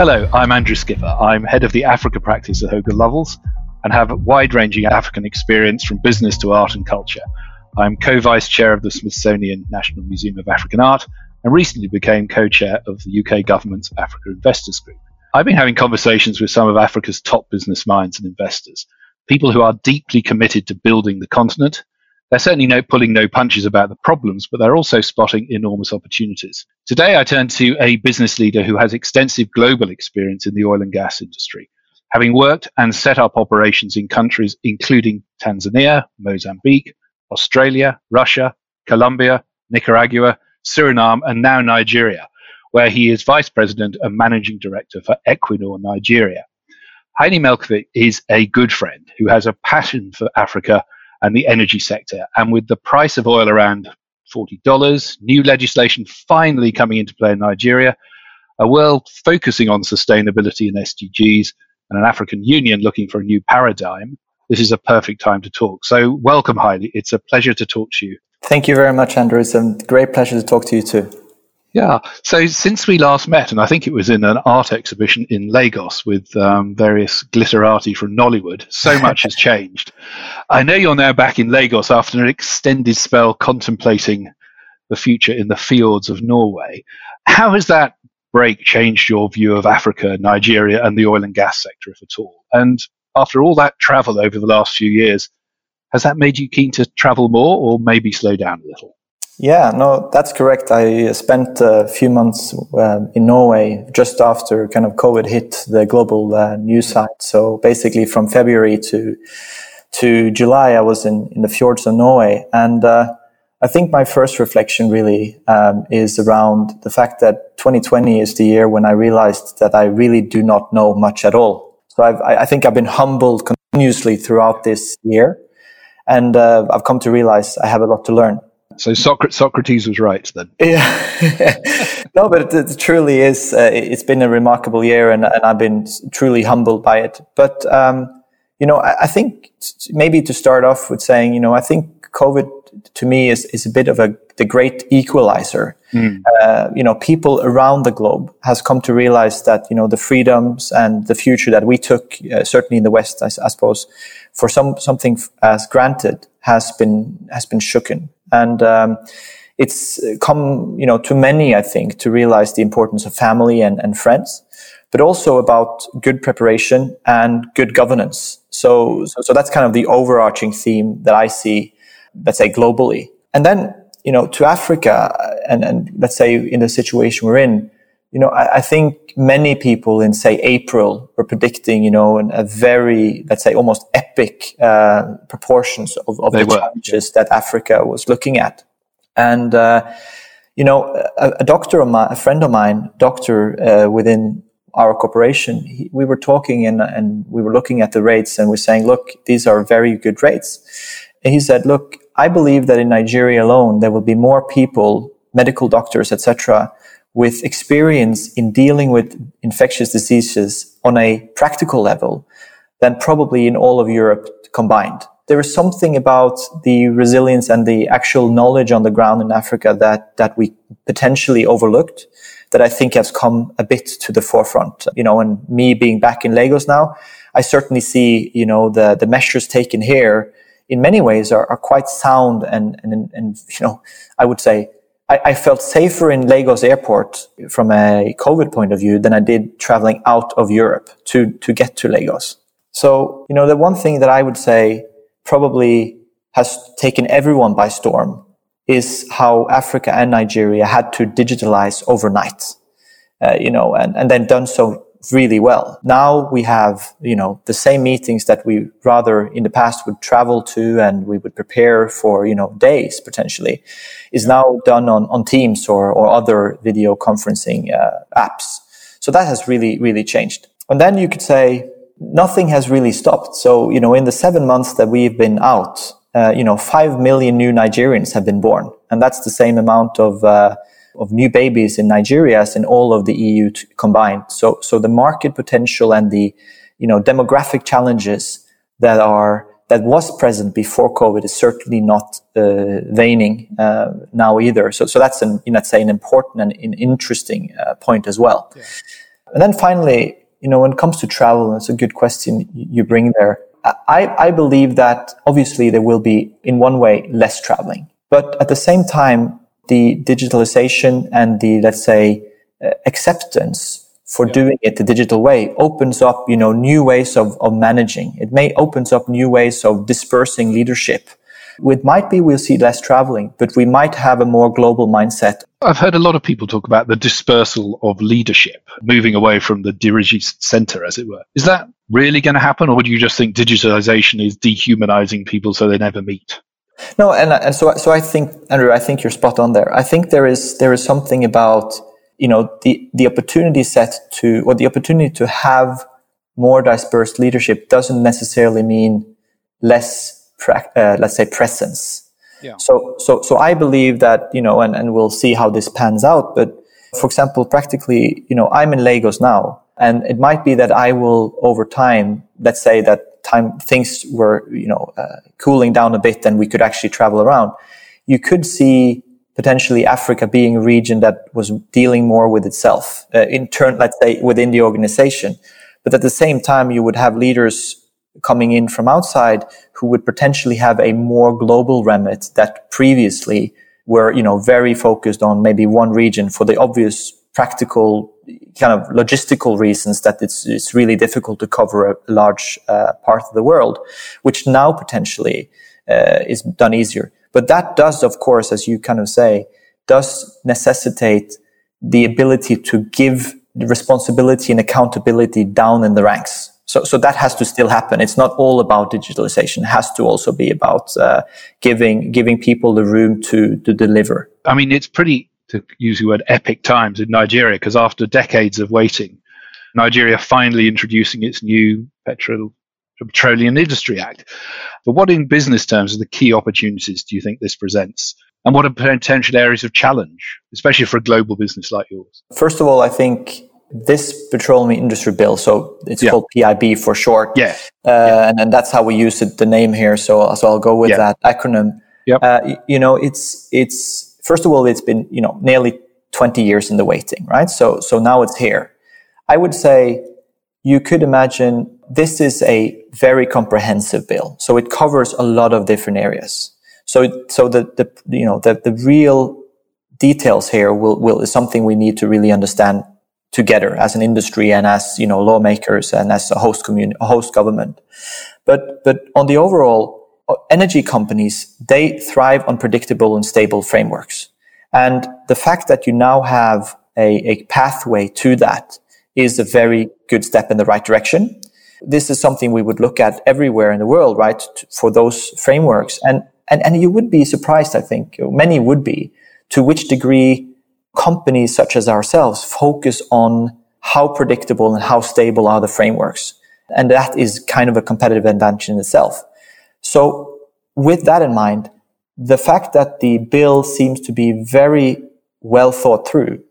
Hello, I'm Andrew Skipper. I'm head of the Africa practice at Hogan Lovells and have wide ranging African experience from business to art and culture. I'm co vice chair of the Smithsonian National Museum of African Art and recently became co chair of the UK government's Africa Investors Group. I've been having conversations with some of Africa's top business minds and investors, people who are deeply committed to building the continent. They're certainly no pulling no punches about the problems, but they're also spotting enormous opportunities. Today, I turn to a business leader who has extensive global experience in the oil and gas industry, having worked and set up operations in countries including Tanzania, Mozambique, Australia, Russia, Colombia, Nicaragua, Suriname, and now Nigeria, where he is vice president and managing director for Equinor Nigeria. Heini Melkovic is a good friend who has a passion for Africa and the energy sector. And with the price of oil around $40, new legislation finally coming into play in Nigeria, a world focusing on sustainability and SDGs, and an African Union looking for a new paradigm, this is a perfect time to talk. So, welcome, Heidi. It's a pleasure to talk to you. Thank you very much, Andrew. It's a great pleasure to talk to you too. Yeah. So since we last met, and I think it was in an art exhibition in Lagos with um, various glitterati from Nollywood, so much has changed. I know you're now back in Lagos after an extended spell contemplating the future in the fjords of Norway. How has that break changed your view of Africa, Nigeria, and the oil and gas sector, if at all? And after all that travel over the last few years, has that made you keen to travel more or maybe slow down a little? Yeah, no, that's correct. I spent a few months uh, in Norway just after kind of COVID hit the global uh, news site. So basically, from February to to July, I was in, in the fjords of Norway, and uh, I think my first reflection really um, is around the fact that 2020 is the year when I realized that I really do not know much at all. So I've, I think I've been humbled continuously throughout this year, and uh, I've come to realize I have a lot to learn. So Socrates was right then. Yeah, no, but it, it truly is. Uh, it's been a remarkable year, and, and, I've been truly humbled by it. But um, you know, I, I, think maybe to start off with saying, you know, I think COVID to me is is a bit of a the great equalizer. Mm. Uh, you know, people around the globe has come to realize that you know the freedoms and the future that we took, uh, certainly in the West, I, I suppose, for some something as granted has been has been shooken and um, it's come you know to many i think to realize the importance of family and, and friends but also about good preparation and good governance. So, so so that's kind of the overarching theme that i see let's say globally. And then you know to africa and, and let's say in the situation we're in you know, I, I, think many people in say April were predicting, you know, an, a very, let's say, almost epic uh, proportions of, of the were. challenges that Africa was looking at, and uh, you know, a, a, doctor of mine, a friend of mine, doctor uh, within our corporation, he, we were talking and and we were looking at the rates and we're saying, look, these are very good rates. And he said, look, I believe that in Nigeria alone there will be more people, medical doctors, etc with experience in dealing with infectious diseases on a practical level than probably in all of Europe combined. There is something about the resilience and the actual knowledge on the ground in Africa that, that we potentially overlooked that I think has come a bit to the forefront. You know, and me being back in Lagos now, I certainly see, you know, the, the measures taken here in many ways are, are quite sound and, and, and, you know, I would say I, I, felt safer in Lagos airport from a COVID point of view than I did traveling out of Europe to, to get to Lagos. So, you know, the one thing that I would say probably has taken everyone by storm is how Africa and Nigeria had to digitalize overnight, uh, you know, and, and then done so really well. Now we have, you know, the same meetings that we rather in the past would travel to and we would prepare for, you know, days potentially is now done on, on Teams or, or other video conferencing uh, apps. So that has really, really changed. And then you could say nothing has really stopped. So, you know, in the seven months that we've been out, uh, you know, five million new Nigerians have been born. And that's the same amount of, uh, of new babies in Nigeria as in all of the EU t- combined. So, so the market potential and the, you know, demographic challenges that are, that was present before COVID is certainly not uh, waning uh, now either. So, so that's an, you know, say an important and an interesting uh, point as well. Yeah. And then finally, you know, when it comes to travel, it's a good question you bring there. I, I believe that obviously there will be, in one way, less traveling. But at the same time, the digitalization and the, let's say, uh, acceptance for yeah. doing it the digital way opens up, you know, new ways of, of managing. It may opens up new ways of dispersing leadership it might be we'll see less traveling, but we might have a more global mindset. I've heard a lot of people talk about the dispersal of leadership, moving away from the dirigist center, as it were. Is that really going to happen, or do you just think digitalization is dehumanizing people so they never meet? No, and, and so so I think Andrew, I think you're spot on there. I think there is there is something about you know the the opportunity set to or the opportunity to have more dispersed leadership doesn't necessarily mean less uh, let's say presence. Yeah. So, so, so I believe that you know, and, and we'll see how this pans out. But for example, practically, you know, I'm in Lagos now, and it might be that I will, over time, let's say that time things were, you know, uh, cooling down a bit, and we could actually travel around. You could see potentially Africa being a region that was dealing more with itself uh, in turn, let's say within the organization. But at the same time, you would have leaders coming in from outside who would potentially have a more global remit that previously were, you know, very focused on maybe one region for the obvious practical kind of logistical reasons that it's, it's really difficult to cover a large uh, part of the world, which now potentially uh, is done easier. But that does, of course, as you kind of say, does necessitate the ability to give responsibility and accountability down in the ranks. So, so that has to still happen. It's not all about digitalization. It has to also be about uh, giving giving people the room to to deliver. I mean, it's pretty to use the word epic times in Nigeria because after decades of waiting, Nigeria finally introducing its new petrol Petroleum Industry Act. But what, in business terms, are the key opportunities do you think this presents? And what are potential areas of challenge, especially for a global business like yours? First of all, I think this petroleum industry bill, so it's yeah. called PIB for short. Yeah. Uh, yeah. And, and that's how we use it, the name here. So, so I'll go with yeah. that acronym. Yep. Uh, you know, it's, it's, first of all, it's been, you know, nearly 20 years in the waiting, right? So, so now it's here. I would say you could imagine this is a very comprehensive bill. So it covers a lot of different areas. So, so the, the, you know, the, the real details here will, will, is something we need to really understand together as an industry and as you know lawmakers and as a host community, host government. But but on the overall, energy companies they thrive on predictable and stable frameworks, and the fact that you now have a, a pathway to that is a very good step in the right direction. This is something we would look at everywhere in the world, right? For those frameworks, and and and you would be surprised, I think, many would be, to which degree companies such as ourselves focus on how predictable and how stable are the frameworks. And that is kind of a competitive advantage in itself. So with that in mind, the fact that the bill seems to be very well thought through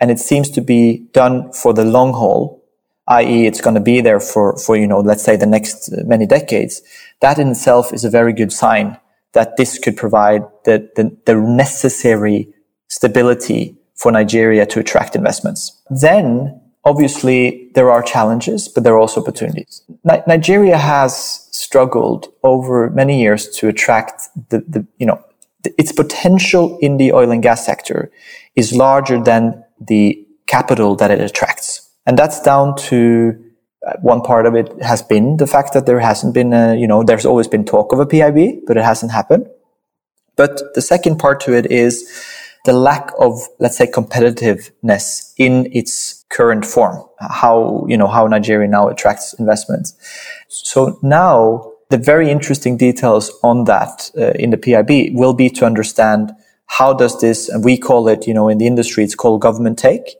and it seems to be done for the long haul, i.e. it's going to be there for, for, you know, let's say the next uh, many decades, that in itself is a very good sign that this could provide the, the, the necessary stability for Nigeria to attract investments. Then, obviously, there are challenges, but there are also opportunities. Ni- Nigeria has struggled over many years to attract the, the you know, its potential in the oil and gas sector is larger than the capital that it attracts. And that's down to uh, one part of it has been the fact that there hasn't been a, you know, there's always been talk of a PIB, but it hasn't happened. But the second part to it is the lack of, let's say, competitiveness in its current form, how, you know, how Nigeria now attracts investments. So now the very interesting details on that uh, in the PIB will be to understand how does this, and we call it, you know, in the industry, it's called government take.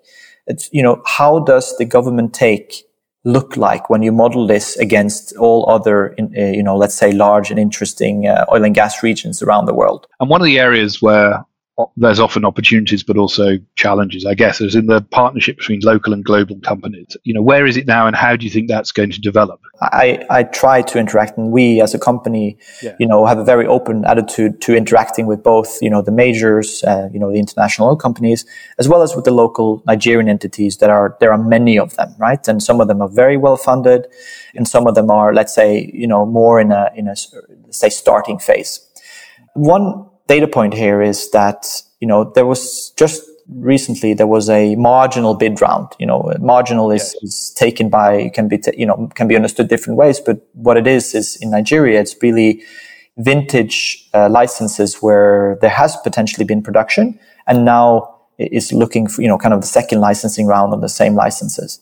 It's, you know, how does the government take look like when you model this against all other, uh, you know, let's say large and interesting uh, oil and gas regions around the world? And one of the areas where there's often opportunities, but also challenges, I guess, as in the partnership between local and global companies. You know, where is it now, and how do you think that's going to develop? I, I try to interact, and we as a company, yeah. you know, have a very open attitude to interacting with both, you know, the majors, uh, you know, the international oil companies, as well as with the local Nigerian entities. That are there are many of them, right? And some of them are very well funded, and some of them are, let's say, you know, more in a in a say starting phase. One data point here is that you know there was just recently there was a marginal bid round. You know, marginal is, yes. is taken by can be t- you know can be understood different ways, but what it is is in Nigeria it's really vintage uh, licenses where there has potentially been production and now is looking for you know kind of the second licensing round on the same licenses.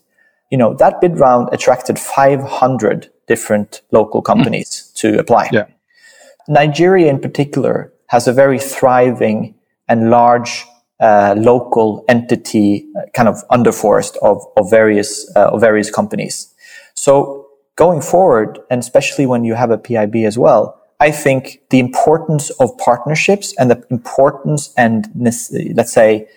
You know that bid round attracted 500 different local companies mm. to apply. Yeah. Nigeria in particular has a very thriving and large uh, local entity uh, kind of underforest of, of various uh, of various companies. So going forward, and especially when you have a PIB as well, I think the importance of partnerships and the importance and let's say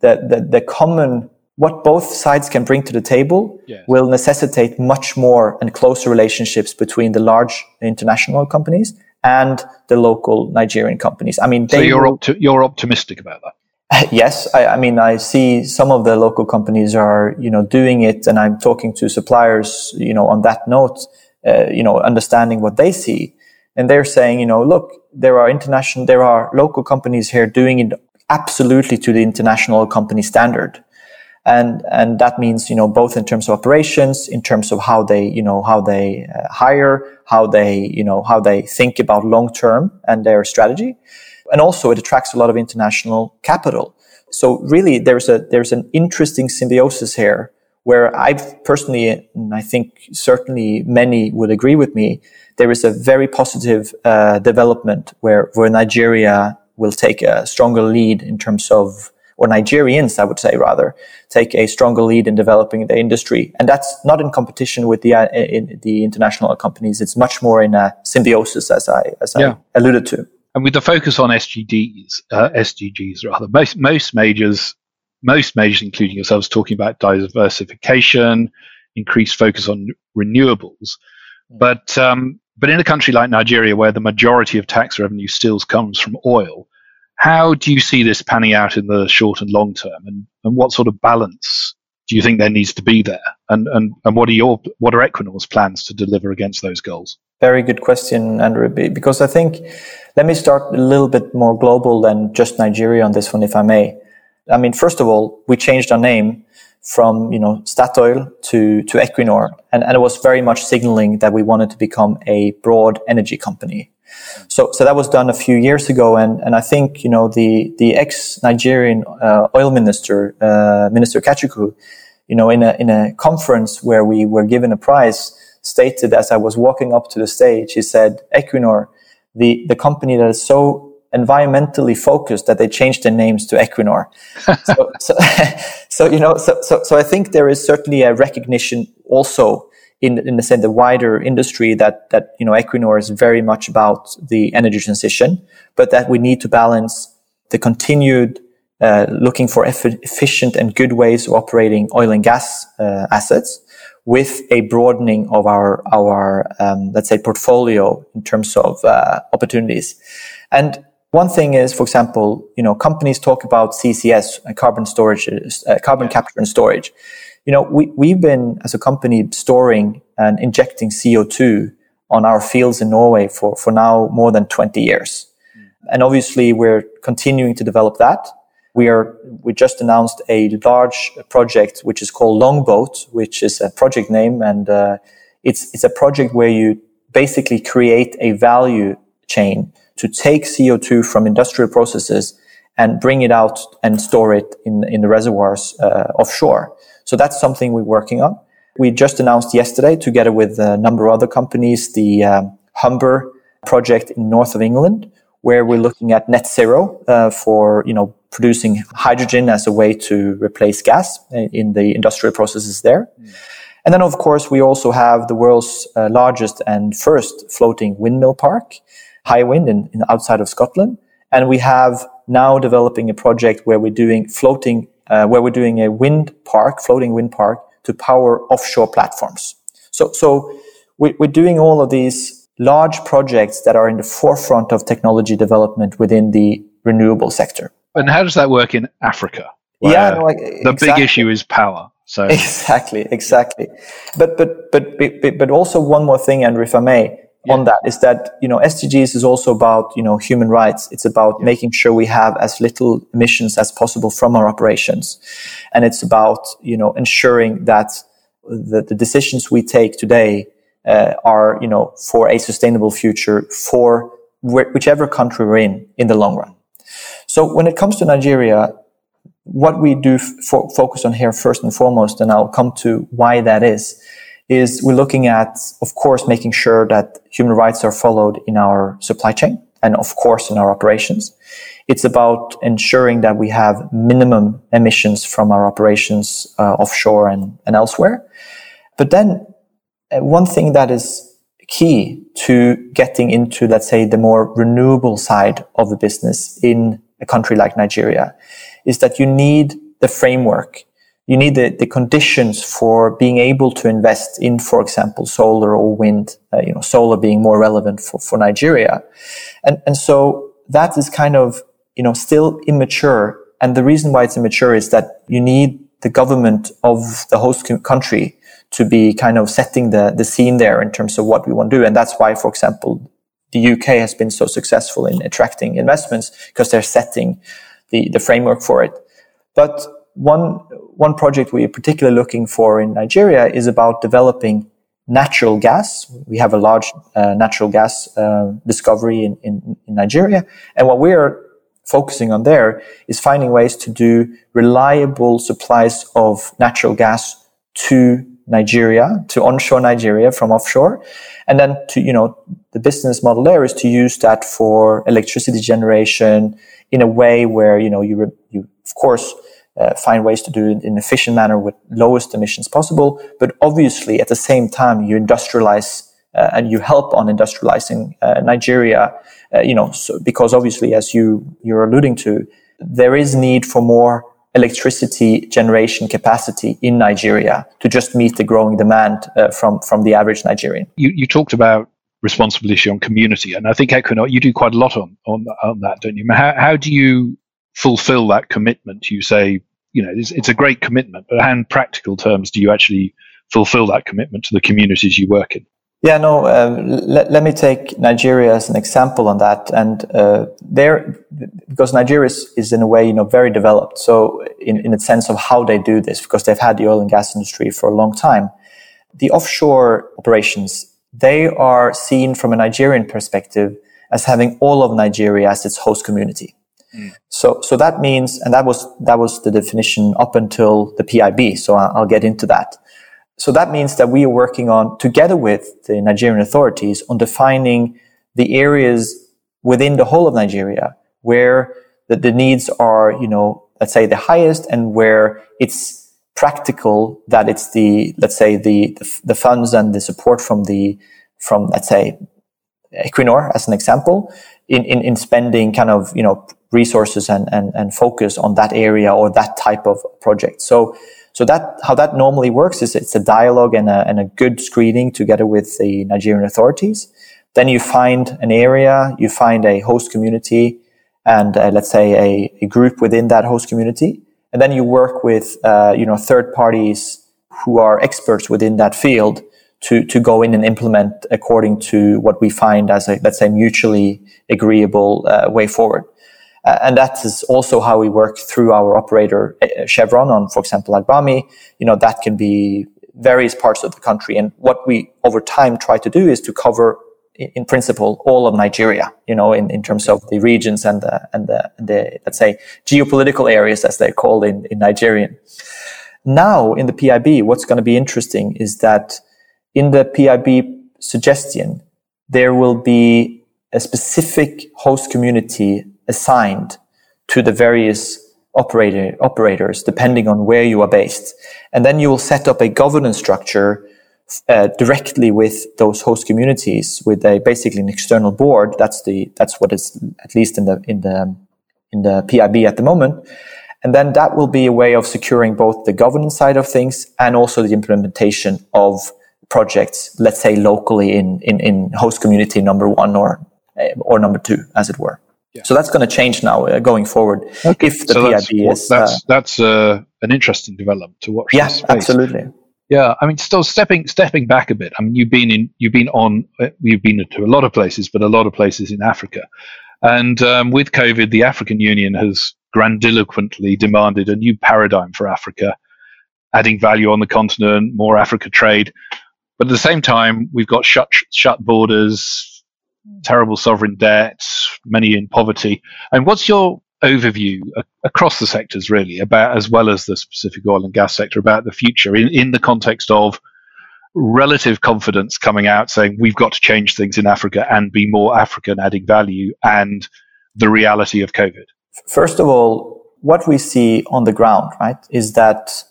the, the, the common what both sides can bring to the table yes. will necessitate much more and closer relationships between the large international companies and the local Nigerian companies. I mean, so you're opti- you're optimistic about that. Yes, I, I, mean, I see some of the local companies are, you know, doing it, and I'm talking to suppliers, you know, on that note, uh, you know, understanding what they see, and they're saying, you know, look, there are international, there are local companies here doing it absolutely to the international company standard and and that means you know both in terms of operations in terms of how they you know how they uh, hire how they you know how they think about long term and their strategy. And also it attracts a lot of international capital. So really there's a there's an interesting symbiosis here where I've personally, and I think certainly many would agree with me, there is a very positive uh, development where, where Nigeria will take a stronger lead in terms of or Nigerians, I would say rather, take a stronger lead in developing the industry. And that's not in competition with the uh, in the international companies. It's much more in a symbiosis, as I as yeah. I alluded to. And with the focus on SGDs, uh, SDGs rather, most most majors, most majors, including yourselves, talking about diversification, increased focus on renewables, mm. but um, but in a country like Nigeria, where the majority of tax revenue still comes from oil, how do you see this panning out in the short and long term, and, and what sort of balance do you think there needs to be there? And, and, and what are your what are Equinor's plans to deliver against those goals? Very good question, Andrew. Because I think let me start a little bit more global than just Nigeria on this one, if I may. I mean, first of all, we changed our name from you know Statoil to to Equinor, and, and it was very much signaling that we wanted to become a broad energy company. So, so that was done a few years ago, and, and I think you know the the ex Nigerian uh, oil minister, uh, Minister Kachikwu, you know, in a in a conference where we were given a prize, stated as I was walking up to the stage, he said, "Equinor, the the company that is so environmentally focused that they changed their names to Equinor." so, so, so, you know, so, so so I think there is certainly a recognition also in in the sense the wider industry that that you know Equinor is very much about the energy transition, but that we need to balance the continued uh, looking for eff- efficient and good ways of operating oil and gas uh, assets with a broadening of our our um, let's say portfolio in terms of uh, opportunities. And one thing is, for example, you know companies talk about CCS, uh, carbon storage, uh, carbon capture and storage you know, we, we've been as a company storing and injecting CO2 on our fields in Norway for, for now more than 20 years. Mm. And obviously we're continuing to develop that. We are, we just announced a large project which is called Longboat, which is a project name. And, uh, it's, it's a project where you basically create a value chain to take CO2 from industrial processes and bring it out and store it in, in the reservoirs uh, offshore. So that's something we're working on. We just announced yesterday, together with a number of other companies, the um, Humber project in north of England, where we're looking at net zero uh, for you know producing hydrogen as a way to replace gas in the industrial processes there. Mm. And then, of course, we also have the world's uh, largest and first floating windmill park, Hywind, in, in outside of Scotland. And we have now developing a project where we're doing floating, uh, where we're doing a wind park, floating wind park to power offshore platforms. So, so we, we're doing all of these large projects that are in the forefront of technology development within the renewable sector. And how does that work in Africa? Yeah, no, like, the exactly. big issue is power. So exactly, exactly. But but but but but also one more thing, Andrew, if I may, yeah. on that is that you know SDGs is also about you know human rights. It's about yeah. making sure we have as little emissions as possible from our operations, and it's about you know ensuring that the, the decisions we take today uh, are you know for a sustainable future for wh- whichever country we're in in the long run. So when it comes to Nigeria, what we do f- focus on here first and foremost, and I'll come to why that is, is we're looking at, of course, making sure that human rights are followed in our supply chain and, of course, in our operations. It's about ensuring that we have minimum emissions from our operations uh, offshore and, and elsewhere. But then uh, one thing that is key to getting into, let's say, the more renewable side of the business in a country like Nigeria is that you need the framework. You need the, the conditions for being able to invest in, for example, solar or wind, uh, you know, solar being more relevant for, for Nigeria. And, and so that is kind of, you know, still immature. And the reason why it's immature is that you need the government of the host country to be kind of setting the, the scene there in terms of what we want to do. And that's why, for example, the UK has been so successful in attracting investments because they're setting the, the framework for it. But one, one project we're particularly looking for in Nigeria is about developing natural gas. We have a large uh, natural gas uh, discovery in, in, in Nigeria. And what we're focusing on there is finding ways to do reliable supplies of natural gas to Nigeria to onshore Nigeria from offshore. And then to, you know, the business model there is to use that for electricity generation in a way where, you know, you, you of course, uh, find ways to do it in an efficient manner with lowest emissions possible. But obviously, at the same time, you industrialize uh, and you help on industrializing uh, Nigeria. Uh, you know, so, because obviously, as you you're alluding to, there is need for more electricity generation capacity in Nigeria to just meet the growing demand uh, from from the average Nigerian. You, you talked about responsibility on community, and I think Equinor you do quite a lot on on, on that, don't you? How, how do you fulfill that commitment? You say you know it's, it's a great commitment, but how in practical terms do you actually fulfill that commitment to the communities you work in? Yeah, no. Um, let, let me take Nigeria as an example on that, and uh, there, because Nigeria is, is, in a way, you know, very developed. So, in in the sense of how they do this, because they've had the oil and gas industry for a long time, the offshore operations they are seen from a Nigerian perspective as having all of Nigeria as its host community. Mm. So, so that means, and that was that was the definition up until the PIB. So, I'll, I'll get into that. So that means that we are working on, together with the Nigerian authorities, on defining the areas within the whole of Nigeria where the, the needs are, you know, let's say the highest and where it's practical that it's the, let's say the, the, the funds and the support from the, from, let's say, Equinor as an example, in, in, in spending kind of, you know, resources and, and, and focus on that area or that type of project. So, so that how that normally works is it's a dialogue and a, and a good screening together with the Nigerian authorities. Then you find an area, you find a host community, and uh, let's say a, a, group within that host community, and then you work with uh, you know third parties who are experts within that field to to go in and implement according to what we find as a let's say mutually agreeable uh, way forward. Uh, and that is also how we work through our operator uh, Chevron on, for example, Agbami. You know, that can be various parts of the country. And what we over time try to do is to cover in principle all of Nigeria, you know, in, in terms of the regions and the, and the, the, let's say, geopolitical areas as they're called in, in Nigerian. Now in the PIB, what's going to be interesting is that in the PIB suggestion, there will be a specific host community assigned to the various operator, operators depending on where you are based. And then you will set up a governance structure uh, directly with those host communities with a basically an external board. That's the that's what is at least in the in the in the PIB at the moment. And then that will be a way of securing both the governance side of things and also the implementation of projects, let's say locally in, in, in host community number one or, or number two, as it were. Yeah. So that's going to change now uh, going forward. Okay. If the so PIB that's, is that's uh, that's uh, an interesting development to watch. Yeah, absolutely. Yeah, I mean, still stepping stepping back a bit. I mean, you've been in you've been on uh, you've been to a lot of places, but a lot of places in Africa, and um, with COVID, the African Union has grandiloquently demanded a new paradigm for Africa, adding value on the continent, more Africa trade. But at the same time, we've got shut shut borders, terrible sovereign debt, many in poverty. And what's your overview across the sectors, really, about as well as the specific oil and gas sector, about the future in, in the context of relative confidence coming out saying we've got to change things in Africa and be more African, adding value, and the reality of COVID? First of all, what we see on the ground, right, is that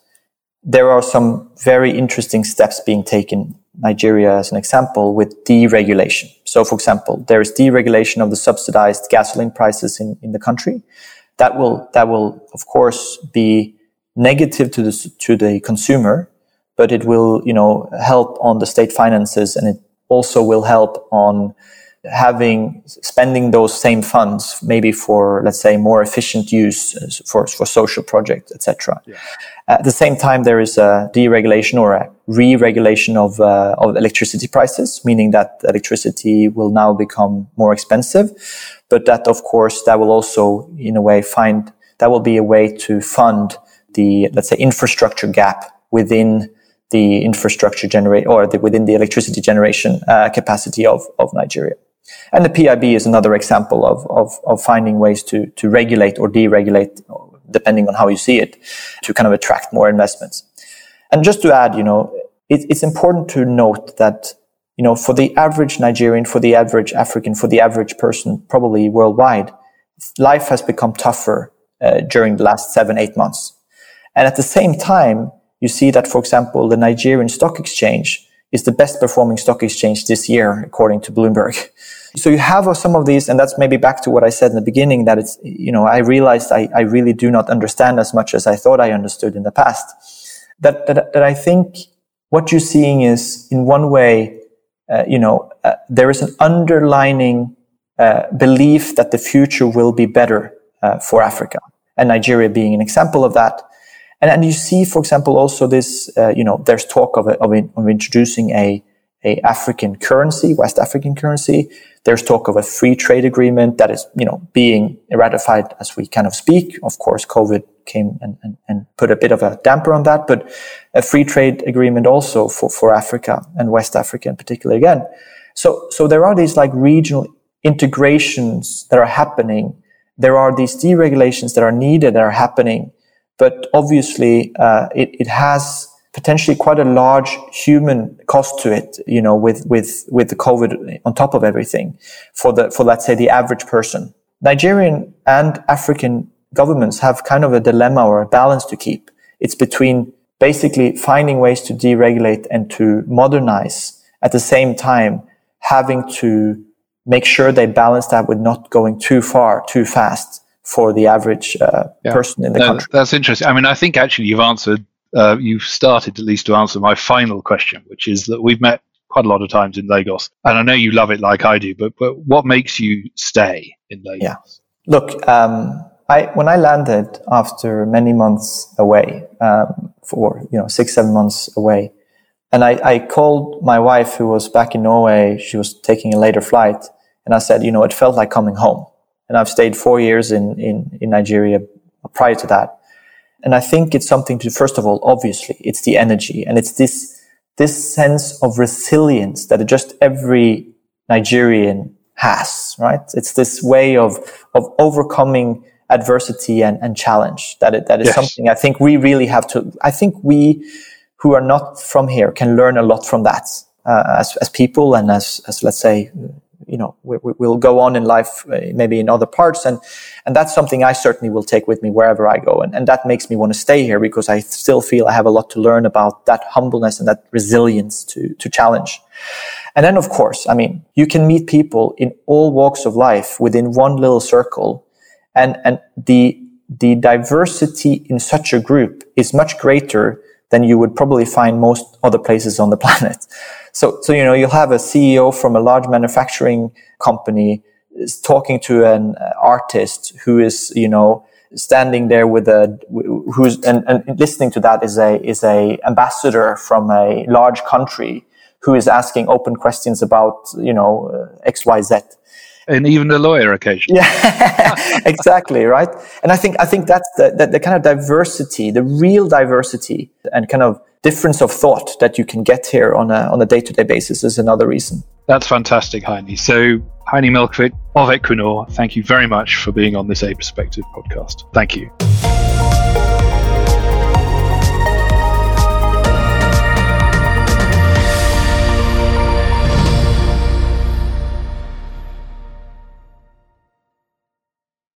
there are some very interesting steps being taken. Nigeria, as an example, with deregulation. So, for example, there is deregulation of the subsidized gasoline prices in, in the country. That will that will of course be negative to the to the consumer, but it will you know help on the state finances, and it also will help on having spending those same funds maybe for let's say more efficient use for, for social projects etc yeah. at the same time there is a deregulation or a re-regulation of, uh, of electricity prices meaning that electricity will now become more expensive but that of course that will also in a way find that will be a way to fund the let's say infrastructure gap within the infrastructure generate or the, within the electricity generation uh, capacity of, of Nigeria. And the PIB is another example of, of, of finding ways to, to regulate or deregulate, depending on how you see it, to kind of attract more investments. And just to add, you know, it, it's important to note that, you know, for the average Nigerian, for the average African, for the average person, probably worldwide, life has become tougher uh, during the last seven, eight months. And at the same time, you see that, for example, the Nigerian stock exchange is the best performing stock exchange this year, according to Bloomberg. So you have some of these, and that's maybe back to what I said in the beginning that it's, you know, I realized I, I really do not understand as much as I thought I understood in the past. That, that, that I think what you're seeing is in one way, uh, you know, uh, there is an underlining uh, belief that the future will be better uh, for Africa and Nigeria being an example of that. And, and you see, for example, also this, uh, you know, there's talk of, of, of introducing a, a African currency, West African currency. There's talk of a free trade agreement that is, you know, being ratified as we kind of speak. Of course, COVID came and, and, and put a bit of a damper on that, but a free trade agreement also for, for Africa and West Africa in particular again. So, so there are these like regional integrations that are happening. There are these deregulations that are needed that are happening but obviously, uh, it, it has potentially quite a large human cost to it, you know, with, with, with the COVID on top of everything for the, for let's say the average person. Nigerian and African governments have kind of a dilemma or a balance to keep. It's between basically finding ways to deregulate and to modernize at the same time having to make sure they balance that with not going too far, too fast for the average uh, yeah. person in the no, country. That's interesting. I mean, I think actually you've answered, uh, you've started at least to answer my final question, which is that we've met quite a lot of times in Lagos, and I know you love it like I do. But but what makes you stay in Lagos? Yeah. Look, um, I when I landed after many months away, um, for you know six seven months away, and I, I called my wife who was back in Norway. She was taking a later flight, and I said, you know, it felt like coming home and I've stayed four years in, in, in Nigeria prior to that. And I think it's something to, first of all, obviously, it's the energy and it's this, this sense of resilience that just every Nigerian has, right? It's this way of, of overcoming adversity and, and challenge that, it, that is yes. something I think we really have to, I think we who are not from here can learn a lot from that uh, as, as people and as, as let's say, you know we, will go on in life uh, maybe in other parts and and that's something i certainly will take with me wherever i go and, and that makes me want to stay here because i still feel i have a lot to learn about that humbleness and that resilience to to challenge and then of course i mean you can meet people in all walks of life within one little circle and and the the diversity in such a group is much greater than you would probably find most other places on the planet. So, so you know, you'll have a CEO from a large manufacturing company is talking to an artist who is, you know, standing there with a who's and, and listening to that is a is a ambassador from a large country who is asking open questions about you know uh, X Y Z and even a lawyer occasionally. Yeah, exactly, right. And I think I think that's the, the, the kind of diversity, the real diversity, and kind of difference of thought that you can get here on a on a day to day basis is another reason. That's fantastic, Heini. So Heini Melkvist of Equinor, thank you very much for being on this A Perspective podcast. Thank you.